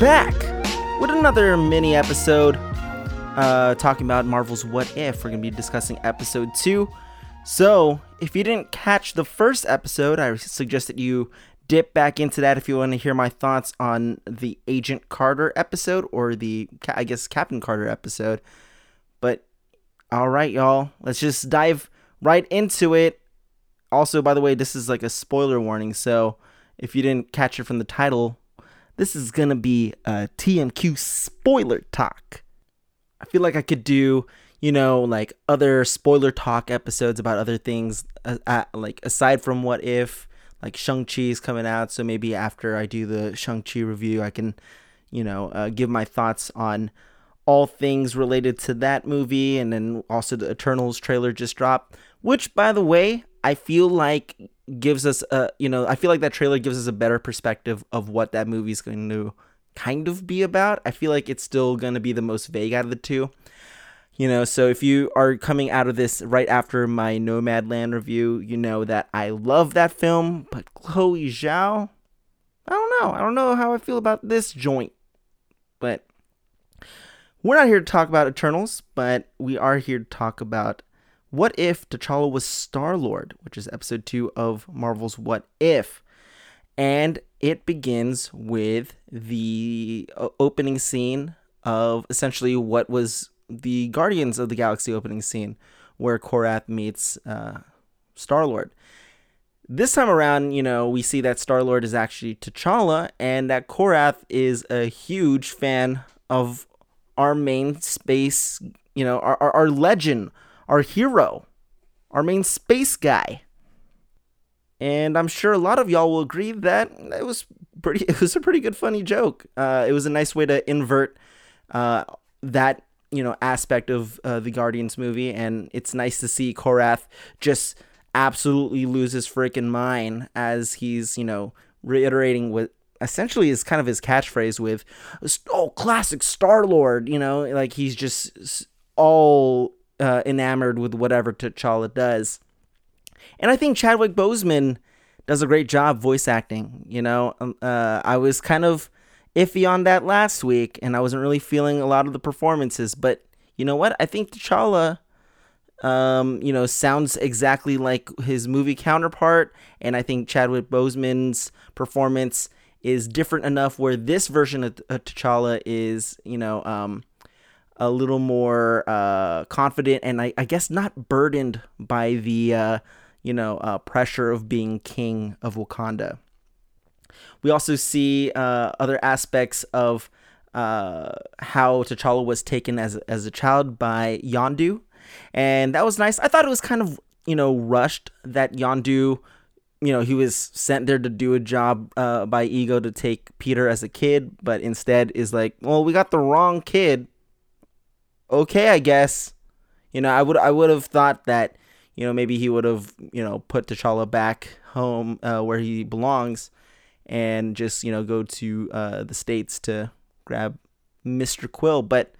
Back with another mini episode uh, talking about Marvel's What If. We're going to be discussing episode 2. So, if you didn't catch the first episode, I suggest that you dip back into that if you want to hear my thoughts on the Agent Carter episode or the, I guess, Captain Carter episode. But, all right, y'all, let's just dive right into it. Also, by the way, this is like a spoiler warning, so if you didn't catch it from the title, this is gonna be a TMQ spoiler talk. I feel like I could do, you know, like other spoiler talk episodes about other things, uh, uh, like aside from what if, like Shang-Chi is coming out, so maybe after I do the Shang-Chi review, I can, you know, uh, give my thoughts on all things related to that movie, and then also the Eternals trailer just dropped, which, by the way, I feel like gives us a you know I feel like that trailer gives us a better perspective of what that movie's going to kind of be about. I feel like it's still going to be the most vague out of the two. You know, so if you are coming out of this right after my Nomadland review, you know that I love that film, but Chloe Zhao, I don't know. I don't know how I feel about this joint. But we're not here to talk about Eternals, but we are here to talk about what if T'Challa was Star Lord, which is episode two of Marvel's What If. And it begins with the uh, opening scene of essentially what was the Guardians of the Galaxy opening scene, where Korath meets uh, Star Lord. This time around, you know, we see that Star Lord is actually T'Challa, and that Korath is a huge fan of our main space, you know, our, our, our legend, our hero, our main space guy. And I'm sure a lot of y'all will agree that it was pretty. It was a pretty good, funny joke. Uh, it was a nice way to invert uh, that you know aspect of uh, the Guardians movie, and it's nice to see Korath just absolutely lose his freaking mind as he's you know reiterating what essentially is kind of his catchphrase with oh classic Star Lord. You know, like he's just all uh, enamored with whatever T'Challa does. And I think Chadwick Boseman does a great job voice acting. You know, um, uh, I was kind of iffy on that last week, and I wasn't really feeling a lot of the performances. But you know what? I think T'Challa, um, you know, sounds exactly like his movie counterpart, and I think Chadwick Boseman's performance is different enough where this version of T'Challa is, you know, um, a little more uh, confident and I, I, guess not burdened by the uh, you know uh, pressure of being king of Wakanda. We also see uh, other aspects of uh, how T'Challa was taken as as a child by Yondu, and that was nice. I thought it was kind of you know rushed that Yondu you know, he was sent there to do a job uh, by Ego to take Peter as a kid, but instead is like, well, we got the wrong kid okay, I guess. You know, I would I would have thought that you know maybe he would have you know put T'Challa back home uh, where he belongs, and just you know go to uh, the states to grab Mister Quill. But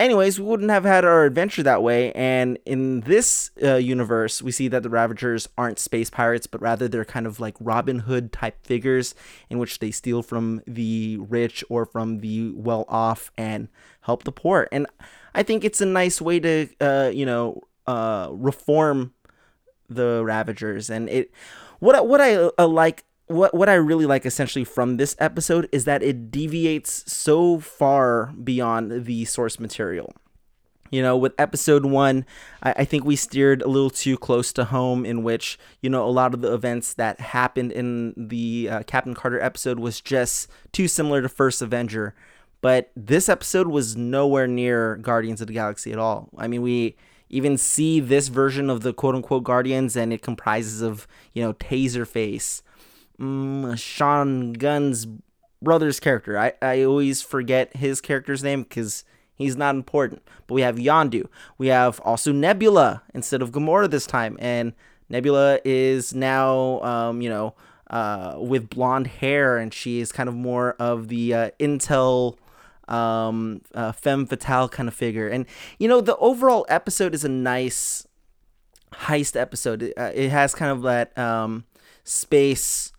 anyways, we wouldn't have had our adventure that way. And in this uh, universe, we see that the Ravagers aren't space pirates, but rather they're kind of like Robin Hood type figures in which they steal from the rich or from the well off and help the poor. And I think it's a nice way to, uh, you know, uh, reform the Ravagers. And it, what what I uh, like, what what I really like essentially from this episode is that it deviates so far beyond the source material. You know, with episode one, I, I, think we steered a little too close to home, in which, you know, a lot of the events that happened in the uh, Captain Carter episode was just too similar to First Avenger. But this episode was nowhere near Guardians of the Galaxy at all. I mean, we even see this version of the quote unquote Guardians, and it comprises of, you know, Taserface, mm, Sean Gunn's brother's character. I, I always forget his character's name because he's not important. But we have Yondu. We have also Nebula instead of Gamora this time. And Nebula is now, um, you know, uh, with blonde hair, and she is kind of more of the uh, Intel um, uh, femme fatale kind of figure. And you know, the overall episode is a nice heist episode. It, uh, it has kind of that um, space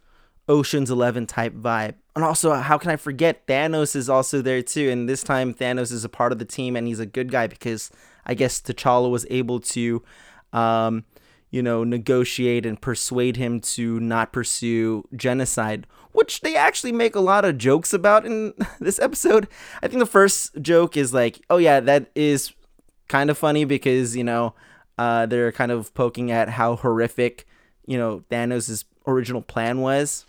Ocean's 11 type vibe. And also, how can I forget Thanos is also there too? And this time, Thanos is a part of the team and he's a good guy because I guess T'Challa was able to, um, you know, negotiate and persuade him to not pursue genocide, which they actually make a lot of jokes about in this episode. I think the first joke is like, oh, yeah, that is kind of funny because, you know, uh, they're kind of poking at how horrific, you know, Thanos' original plan was.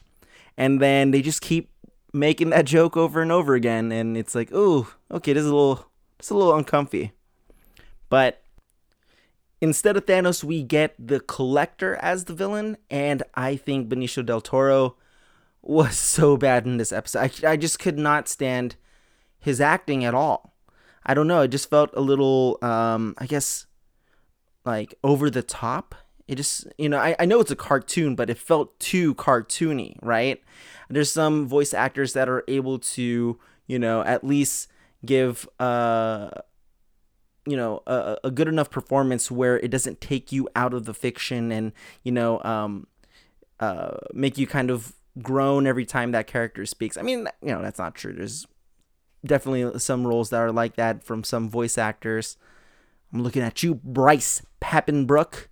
And then they just keep making that joke over and over again, and it's like, oh, okay, this is a little, it's a little uncomfy. But instead of Thanos, we get the Collector as the villain, and I think Benicio del Toro was so bad in this episode. I, I just could not stand his acting at all. I don't know. It just felt a little, um, I guess, like over the top. It just, you know, I, I know it's a cartoon, but it felt too cartoony, right? There's some voice actors that are able to, you know, at least give, uh, you know, a, a good enough performance where it doesn't take you out of the fiction and, you know, um, uh, make you kind of groan every time that character speaks. I mean, you know, that's not true. There's definitely some roles that are like that from some voice actors. I'm looking at you, Bryce Papenbrook.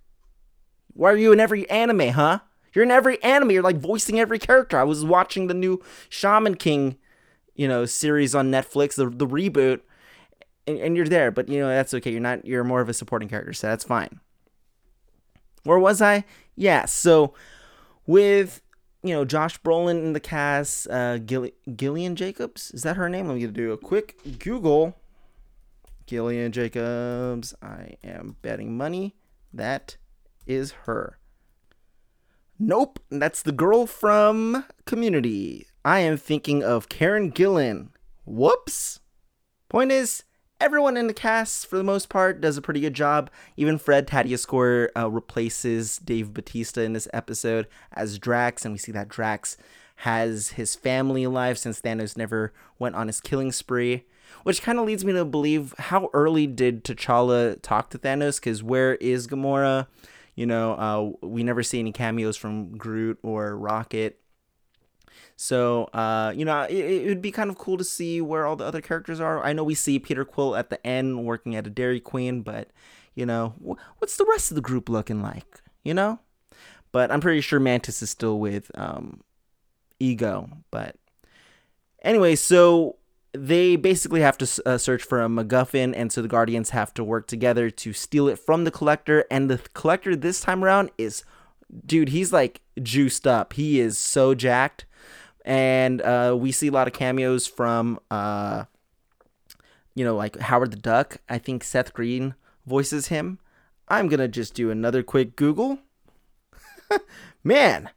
Why are you in every anime, huh? You're in every anime. You're like voicing every character. I was watching the new Shaman King, you know, series on Netflix, the the reboot, and, and you're there. But you know that's okay. You're not. You're more of a supporting character, so that's fine. Where was I? Yeah. So with you know Josh Brolin in the cast, uh, Gill- Gillian Jacobs is that her name? Let me do a quick Google. Gillian Jacobs. I am betting money that is her. Nope, that's the girl from Community. I am thinking of Karen Gillan. Whoops. Point is, everyone in the cast, for the most part, does a pretty good job. Even Fred Tatasciore uh, replaces Dave Batista in this episode as Drax, and we see that Drax has his family alive since Thanos never went on his killing spree. Which kind of leads me to believe how early did T'Challa talk to Thanos? Because where is Gamora? You know, uh, we never see any cameos from Groot or Rocket. So, uh, you know, it, would be kind of cool to see where all the other characters are. I know we see Peter Quill at the end working at a Dairy Queen, but, you know, wh- what's the rest of the group looking like? You know? But I'm pretty sure Mantis is still with um, Ego. But anyway, so they basically have to uh, search for a MacGuffin, and so the Guardians have to work together to steal it from the Collector. And the Collector this time around is, dude, he's like juiced up. He is so jacked, and uh, we see a lot of cameos from, uh, you know, like Howard the Duck. I think Seth Green voices him. I'm gonna just do another quick Google. Man,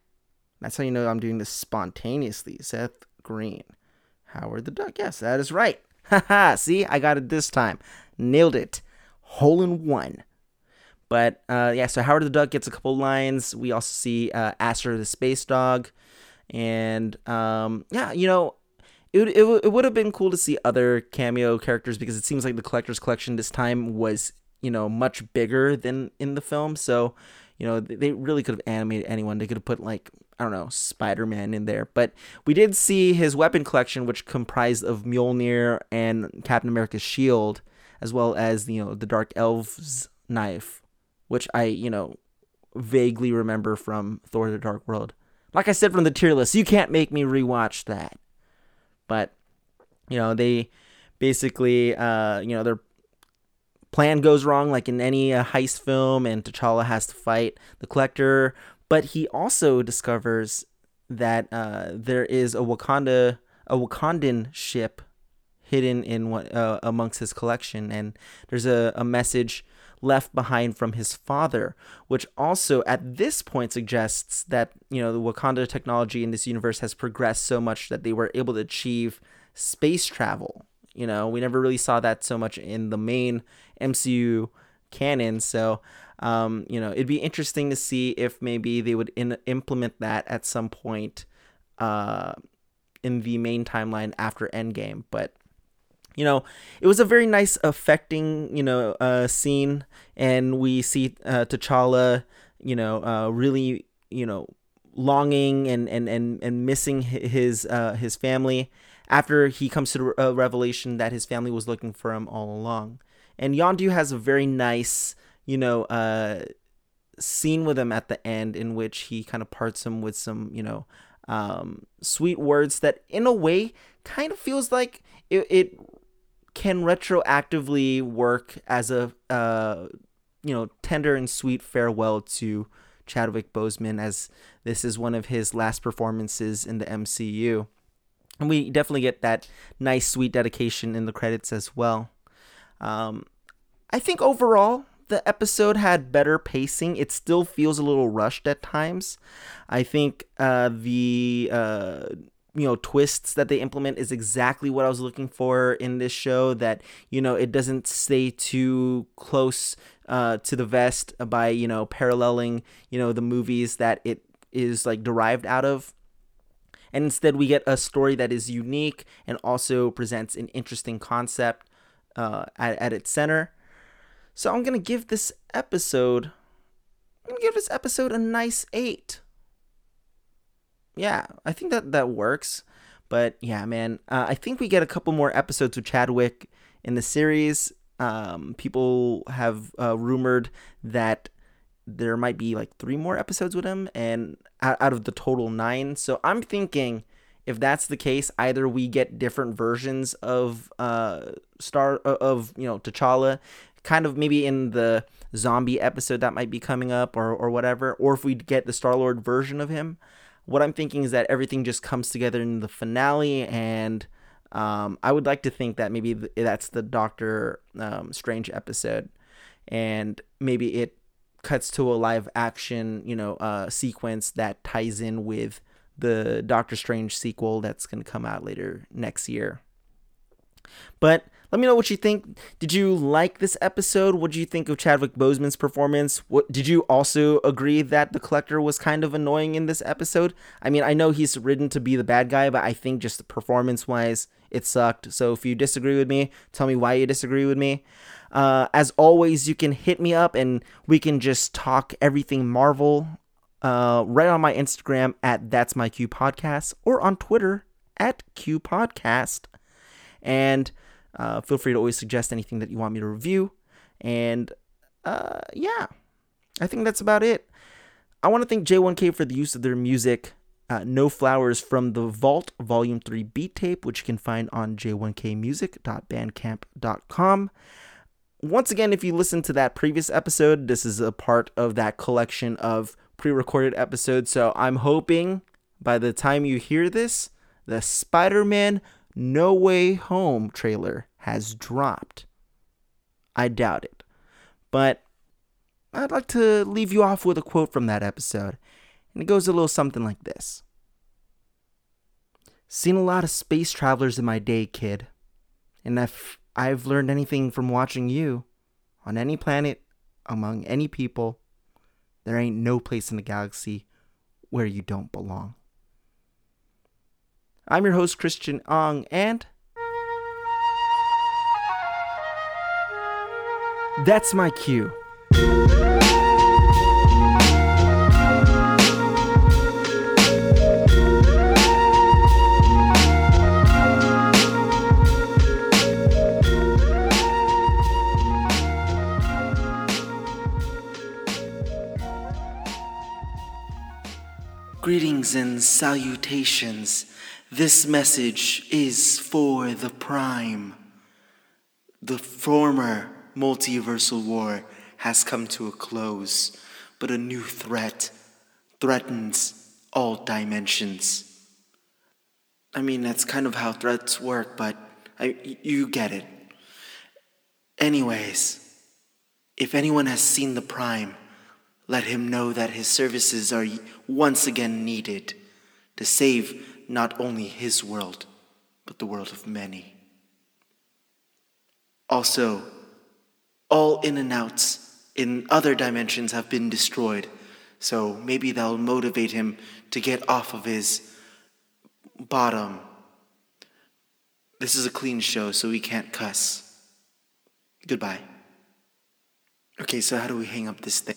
that's how you know I'm doing this spontaneously. Seth Green. Howard the Duck. Yes, that is right. Haha, see, I got it this time. Nailed it. Hole in one. But uh, yeah, so Howard the Duck gets a couple lines. We also see uh, Aster the Space Dog. And um, yeah, you know, it, it, it would have been cool to see other cameo characters because it seems like the collector's collection this time was, you know, much bigger than in the film. So, you know, they really could have animated anyone. They could have put like I don't know, Spider Man in there. But we did see his weapon collection, which comprised of Mjolnir and Captain America's shield, as well as you know the Dark Elf's knife, which I you know vaguely remember from Thor: The Dark World. Like I said from the tier list, you can't make me rewatch that. But you know they basically uh, you know their plan goes wrong like in any uh, heist film and T'Challa has to fight the collector but he also discovers that uh, there is a Wakanda, a Wakandan ship hidden in what uh, amongst his collection, and there's a, a message left behind from his father, which also at this point suggests that you know the Wakanda technology in this universe has progressed so much that they were able to achieve space travel. You know, we never really saw that so much in the main MCU canon, so um, you know, it'd be interesting to see if maybe they would in- implement that at some point uh, in the main timeline after Endgame. But you know, it was a very nice, affecting, you know, uh, scene, and we see uh, T'Challa, you know, uh, really, you know, longing and and and, and missing his uh, his family after he comes to a revelation that his family was looking for him all along. And Yondu has a very nice, you know, uh, scene with him at the end in which he kind of parts him with some, you know, um, sweet words that, in a way, kind of feels like it, it can retroactively work as a, uh, you know, tender and sweet farewell to Chadwick Boseman, as this is one of his last performances in the MCU. And we definitely get that nice, sweet dedication in the credits as well. Um, I think overall, the episode had better pacing. It still feels a little rushed at times. I think uh, the uh, you know twists that they implement is exactly what I was looking for in this show. That you know it doesn't stay too close uh, to the vest by you know paralleling you know the movies that it is like derived out of and instead we get a story that is unique and also presents an interesting concept uh, at, at its center. So I'm gonna give this episode, I'm gonna give this episode a nice eight. Yeah, I think that that works. But yeah, man, uh, I think we get a couple more episodes with Chadwick in the series. Um, people have uh, rumored that there might be like three more episodes with him, and out of the total nine. So I'm thinking if that's the case, either we get different versions of uh Star of you know T'Challa, kind of maybe in the zombie episode that might be coming up or or whatever, or if we get the Star Lord version of him. What I'm thinking is that everything just comes together in the finale, and um, I would like to think that maybe that's the Doctor um, Strange episode, and maybe it cuts to a live action, you know, uh, sequence that ties in with the Doctor Strange sequel that's going to come out later next year. But let me know what you think. Did you like this episode? What did you think of Chadwick Boseman's performance? What did you also agree that the collector was kind of annoying in this episode? I mean, I know he's written to be the bad guy, but I think just performance wise, it sucked. So if you disagree with me, tell me why you disagree with me. Uh, as always, you can hit me up and we can just talk everything Marvel uh, right on my Instagram at That's My Queue Podcast or on Twitter at Queue Podcast. And uh, feel free to always suggest anything that you want me to review. And uh, yeah, I think that's about it. I want to thank J1K for the use of their music. Uh, no Flowers from the Vault Volume 3 beat tape, which you can find on j1kmusic.bandcamp.com once again, if you listen to that previous episode, this is a part of that collection of pre recorded episodes. So I'm hoping by the time you hear this, the Spider Man No Way Home trailer has dropped. I doubt it. But I'd like to leave you off with a quote from that episode. And it goes a little something like this Seen a lot of space travelers in my day, kid. And if I've learned anything from watching you on any planet, among any people, there ain't no place in the galaxy where you don't belong. I'm your host, Christian Ang, and that's my cue. Greetings and salutations. This message is for the Prime. The former multiversal war has come to a close, but a new threat threatens all dimensions. I mean, that's kind of how threats work, but I, you get it. Anyways, if anyone has seen the Prime, let him know that his services are once again needed to save not only his world, but the world of many. Also, all in and outs in other dimensions have been destroyed, so maybe that'll motivate him to get off of his bottom. This is a clean show, so we can't cuss. Goodbye. Okay, so how do we hang up this thing?